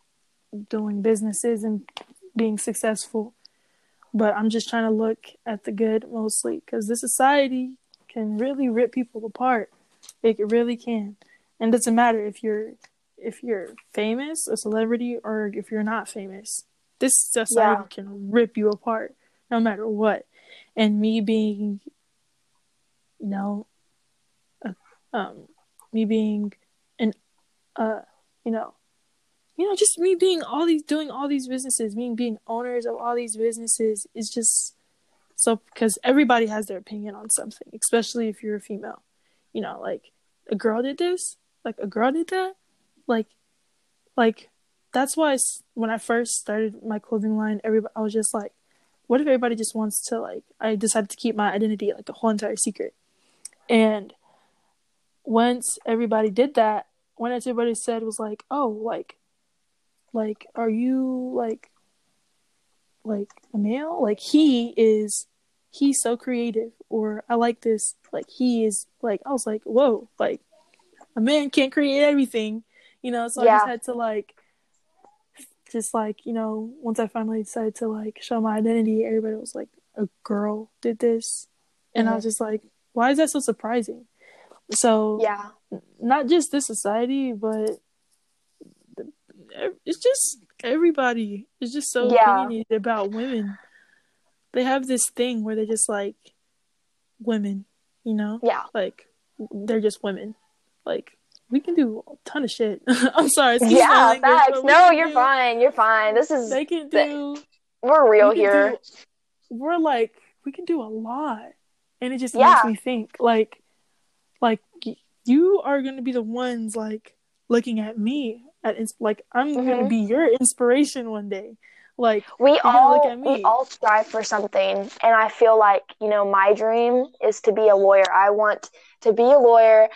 [SPEAKER 1] doing businesses and being successful. But I'm just trying to look at the good mostly because this society can really rip people apart. It really can, and it doesn't matter if you're if you're famous, a celebrity, or if you're not famous. This society
[SPEAKER 2] Yeah.
[SPEAKER 1] can rip you apart no matter what. And me being, you know, um, me being uh, you know, you know, just me being all these, doing all these businesses, me being owners of all these businesses is just so because everybody has their opinion on something, especially if you're a female. You know, like a girl did this, like a girl did that, like, like that's why s- when I first started my clothing line, everybody I was just like, what if everybody just wants to like? I decided to keep my identity like the whole entire secret, and once everybody did that, when everybody said was like, oh, like, like, are you like, like a male? Like he is, he's so creative, or I like this. Like he is like I was like, whoa, like a man can't create everything, you know. So I just had to like, just like you know, once I finally decided to like show my identity, everybody was like, a girl did this, and I mm-hmm. was just like, why is that so surprising? So
[SPEAKER 2] Yeah.
[SPEAKER 1] Not just this society, but it's just everybody is just so
[SPEAKER 2] Yeah.
[SPEAKER 1] opinionated about women. They have this thing where they're just like women, you know,
[SPEAKER 2] Yeah.
[SPEAKER 1] like they're just women. Like we can do a ton of shit. <laughs> I'm sorry.
[SPEAKER 2] Yeah,
[SPEAKER 1] language,
[SPEAKER 2] facts. No, you're
[SPEAKER 1] do-
[SPEAKER 2] fine. You're fine. This is
[SPEAKER 1] They can do.
[SPEAKER 2] we're real
[SPEAKER 1] we
[SPEAKER 2] here.
[SPEAKER 1] do- we're like we can do a lot, and it just
[SPEAKER 2] Yeah.
[SPEAKER 1] makes me think like, you are gonna be the ones like looking at me at like I'm gonna
[SPEAKER 2] Mhm.
[SPEAKER 1] be your inspiration one day. Like
[SPEAKER 2] We all
[SPEAKER 1] look at
[SPEAKER 2] we all strive for something, and I feel like you know my dream is to be a lawyer. I want to be a lawyer.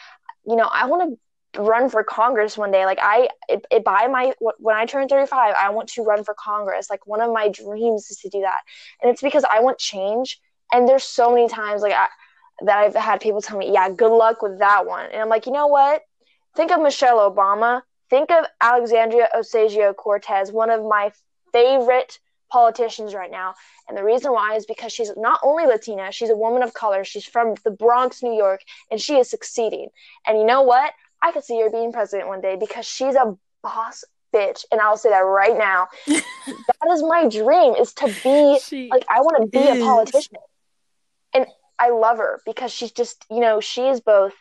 [SPEAKER 2] You know, I want to run for Congress one day. Like I, it, it, by my when I turn 35, I want to run for Congress. Like one of my dreams is to do that, and it's because I want change. And there's so many times like I, that I've had people tell me, "Yeah, good luck with that one," and I'm like, you know what? Think of Michelle Obama. Think of Alexandria Ocasio Cortez, one of my favorite politicians right now. And the reason why is because she's not only Latina, she's a woman of color. She's from the Bronx, New York, and she is succeeding. And you know what? I could see her being president one day because she's a boss bitch. And I'll say that right now. <laughs> that is my dream is to be she like I want to be is. a politician. And I love her because she's just, you know, she is both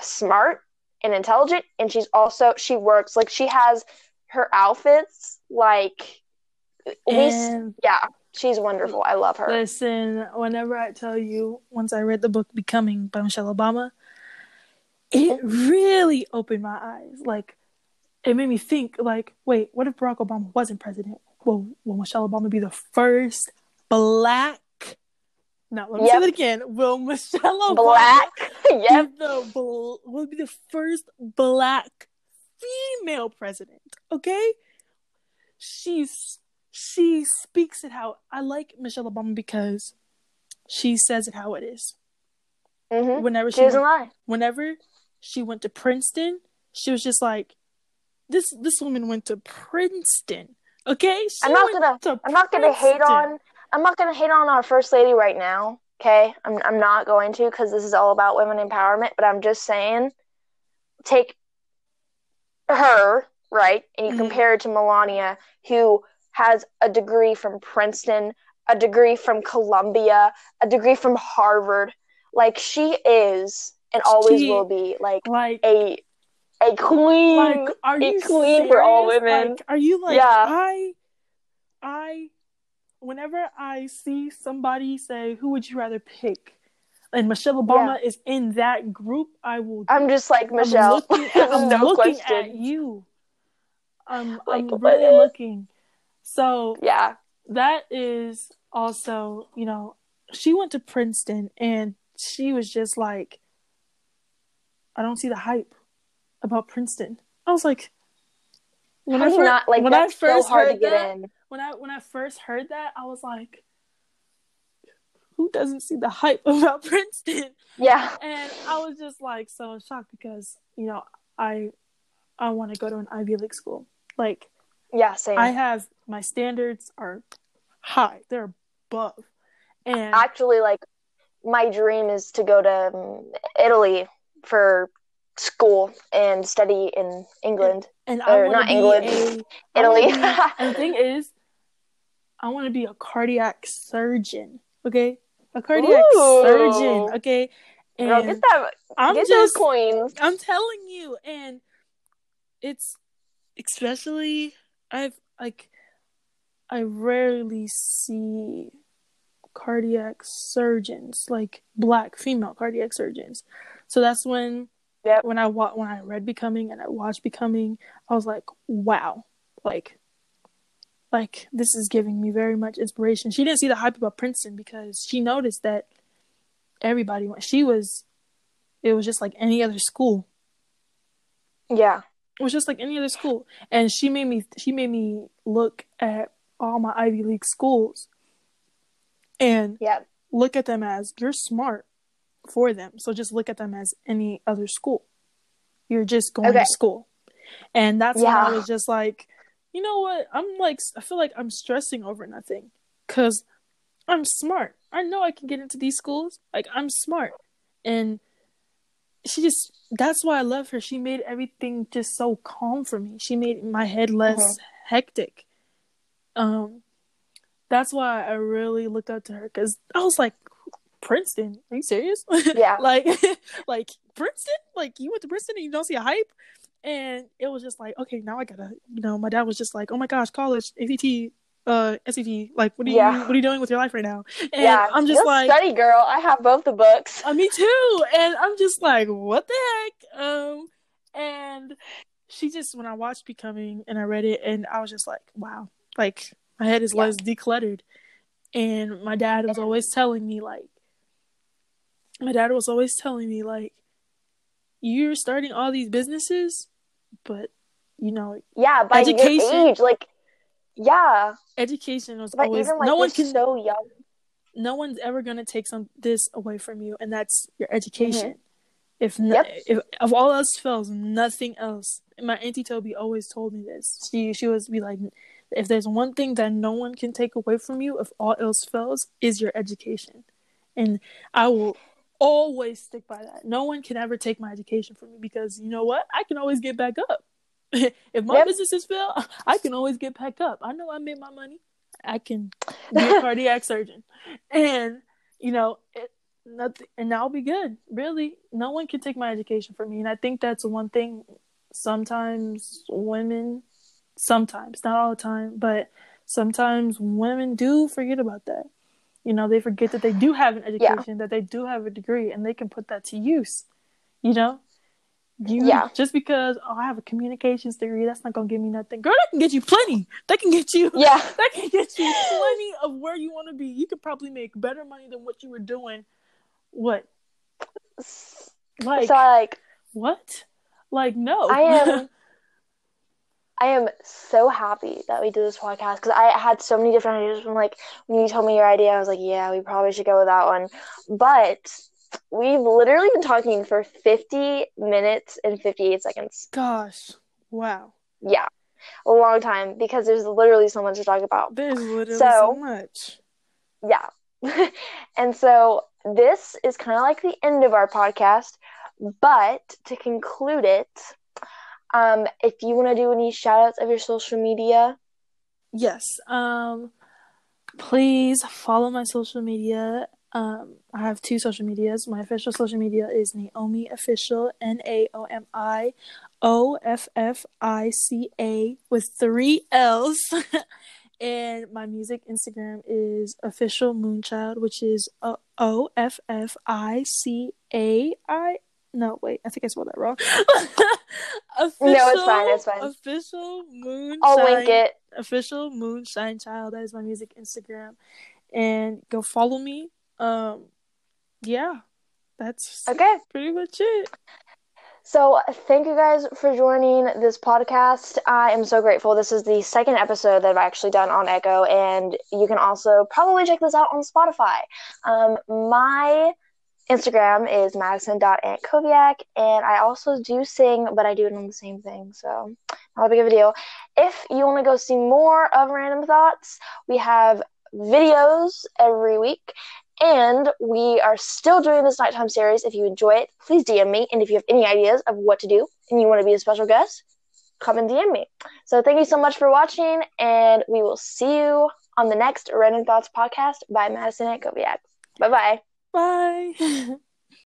[SPEAKER 2] smart and intelligent and she's also she works like she has her outfits like and yeah she's wonderful. I love her.
[SPEAKER 1] Listen whenever i tell you once i read the book becoming by michelle obama it mm-hmm. really opened my eyes. Like it made me think like wait what if barack obama wasn't president? Will will michelle obama be the first black no, let me yep. say that again. Will Michelle Obama black? <laughs> yep. the will be the first black female president? Okay, she's she speaks it how I like Michelle Obama because she says it how it is. Mm-hmm. Whenever she, she doesn't went, lie. Whenever she went to Princeton, she was just like, "This this woman went to Princeton." Okay, she
[SPEAKER 2] I'm not gonna I'm not gonna hate on I'm not gonna hate on our first lady right now. Okay, I'm I'm not going to because this is all about women empowerment. But I'm just saying, take her right, and you mm-hmm. compare it to Melania, who has a degree from Princeton, a degree from Columbia, a degree from Harvard. Like she is and always she, will be like, like a a queen, like, are a you queen serious? for all women.
[SPEAKER 1] Like, are you like yeah. I I whenever I see somebody say, "Who would you rather pick?" and Michelle Obama yeah. is in that group, I will.
[SPEAKER 2] I'm just like Michelle.
[SPEAKER 1] I'm looking, at, <laughs> I'm no looking at you. I'm, like, I'm really looking. So
[SPEAKER 2] yeah,
[SPEAKER 1] that is also you know she went to Princeton and she was just like, I don't see the hype about Princeton. I was like,
[SPEAKER 2] when I first, not like when I first so hard heard to get that, in
[SPEAKER 1] when I when I first heard that, I was like, who doesn't see the hype <laughs> about Princeton?
[SPEAKER 2] Yeah.
[SPEAKER 1] And I was just like so shocked because, you know, I I want to go to an Ivy League school. Like
[SPEAKER 2] Yeah, same.
[SPEAKER 1] I have my standards are high. They're above. And
[SPEAKER 2] actually like my dream is to go to um, Italy for school and study in England.
[SPEAKER 1] And, and I or not England, a, Italy. <laughs> And the thing is, I want to be a cardiac surgeon. Okay, a cardiac Ooh. surgeon. Okay,
[SPEAKER 2] and Girl, get that. I'm get just coins.
[SPEAKER 1] I'm telling you, and it's especially I've like I rarely see cardiac surgeons like black female cardiac surgeons. So that's when
[SPEAKER 2] yep.
[SPEAKER 1] when I wa- when I read Becoming and I watched Becoming, I was like, wow, like like this is giving me very much inspiration. She didn't see the hype about Princeton because she noticed that everybody went. She was, it was just like any other school.
[SPEAKER 2] Yeah,
[SPEAKER 1] it was just like any other school, and she made me. She made me look at all my Ivy League schools, and
[SPEAKER 2] yeah,
[SPEAKER 1] look at them as you're smart for them. So just look at them as any other school. You're just going okay. to school, and that's yeah. why I was just like you know what? I'm like, I feel like I'm stressing over nothing because I'm smart. I know I can get into these schools. Like, I'm smart. And she just, that's why I love her. She made everything just so calm for me. She made my head less mm-hmm. hectic. Um, that's why I really looked up to her because I was like, Princeton? Are you serious? <laughs>
[SPEAKER 2] Yeah.
[SPEAKER 1] like, <laughs> like Princeton? Like you went to Princeton and you don't see a hype? And it was just like, okay, now I gotta, you know, my dad was just like, oh my gosh, college, ACT, uh, SAT, like, what are you, yeah. what are you doing with your life right now? And yeah, I'm just like,
[SPEAKER 2] study girl. I have both the books.
[SPEAKER 1] Uh, me too. And I'm just like, what the heck? Um, and she just, when I watched Becoming and I read it, and I was just like, wow, like my head is yeah. less decluttered. And my dad was always telling me like, my dad was always telling me like, you're starting all these businesses, but you know,
[SPEAKER 2] yeah, by education, your age, like, yeah,
[SPEAKER 1] education was but always
[SPEAKER 2] even, like,
[SPEAKER 1] no one can
[SPEAKER 2] so young.
[SPEAKER 1] No one's ever gonna take some this away from you, and that's your education. Mm-hmm. If, yep. if if all else fails, nothing else. My auntie Toby always told me this. She she was be like, if there's one thing that no one can take away from you, if all else fails, is your education, and I will always stick by that. No one can ever take my education from me because you know what? I can always get back up. <laughs> if my yep. businesses fail, <laughs> I can always get back up. I know I made my money. I can <laughs> be a cardiac surgeon, and you know, it, nothing, and I'll be good. Really, no one can take my education from me, and I think that's one thing. Sometimes women, sometimes not all the time, but sometimes women do forget about that. You know, they forget that they do have an education, yeah. that they do have a degree, and they can put that to use. You know, you yeah. just because oh, I have a communications degree, that's not gonna give me nothing. Girl, that can get you plenty. That can get you
[SPEAKER 2] yeah. <laughs>
[SPEAKER 1] That can get you plenty of where you want to be. You could probably make better money than what you were doing. What?
[SPEAKER 2] Like so like
[SPEAKER 1] what? Like no.
[SPEAKER 2] I am. <laughs> I am so happy that we did this podcast because I had so many different ideas. From like when you told me your idea, I was like, yeah, we probably should go with that one. But We've literally been talking for 50 minutes and 58 seconds.
[SPEAKER 1] Gosh. Wow.
[SPEAKER 2] Yeah. A long time because there's literally so much to talk about.
[SPEAKER 1] There's literally so, so much.
[SPEAKER 2] Yeah. <laughs> and so this is kind of like the end of our podcast. But to conclude it, um, if you want to do any shout outs of your social media.
[SPEAKER 1] Yes. Um, please follow my social media um, I have two social medias. My official social media is Naomi Official, N A O M I O F F I C A with three L's. <laughs> and my music Instagram is Official Moonchild, which is O F F I C A I. No, wait, I think I spelled that wrong.
[SPEAKER 2] official, <laughs> no, it's fine. It's fine.
[SPEAKER 1] Official Moonshine.
[SPEAKER 2] I'll link it.
[SPEAKER 1] Official Moonshine Child. That is my music Instagram, and go follow me um, yeah, that's
[SPEAKER 2] okay.
[SPEAKER 1] Pretty much it.
[SPEAKER 2] So, thank you guys for joining this podcast. I am so grateful. This is the second episode that I've actually done on Echo, and you can also probably check this out on Spotify. Um, my Instagram is madison.antkoviak, and I also do sing, but I do it on the same thing, so not a big of a deal. If you want to go see more of Random Thoughts, we have videos every week and we are still doing this nighttime series. If you enjoy it, please DM me. And if you have any ideas of what to do and you want to be a special guest, come and DM me. So thank you so much for watching, and we will see you on the next Random Thoughts podcast by Madison Antkoviak. Bye-bye.
[SPEAKER 1] Bye. <laughs>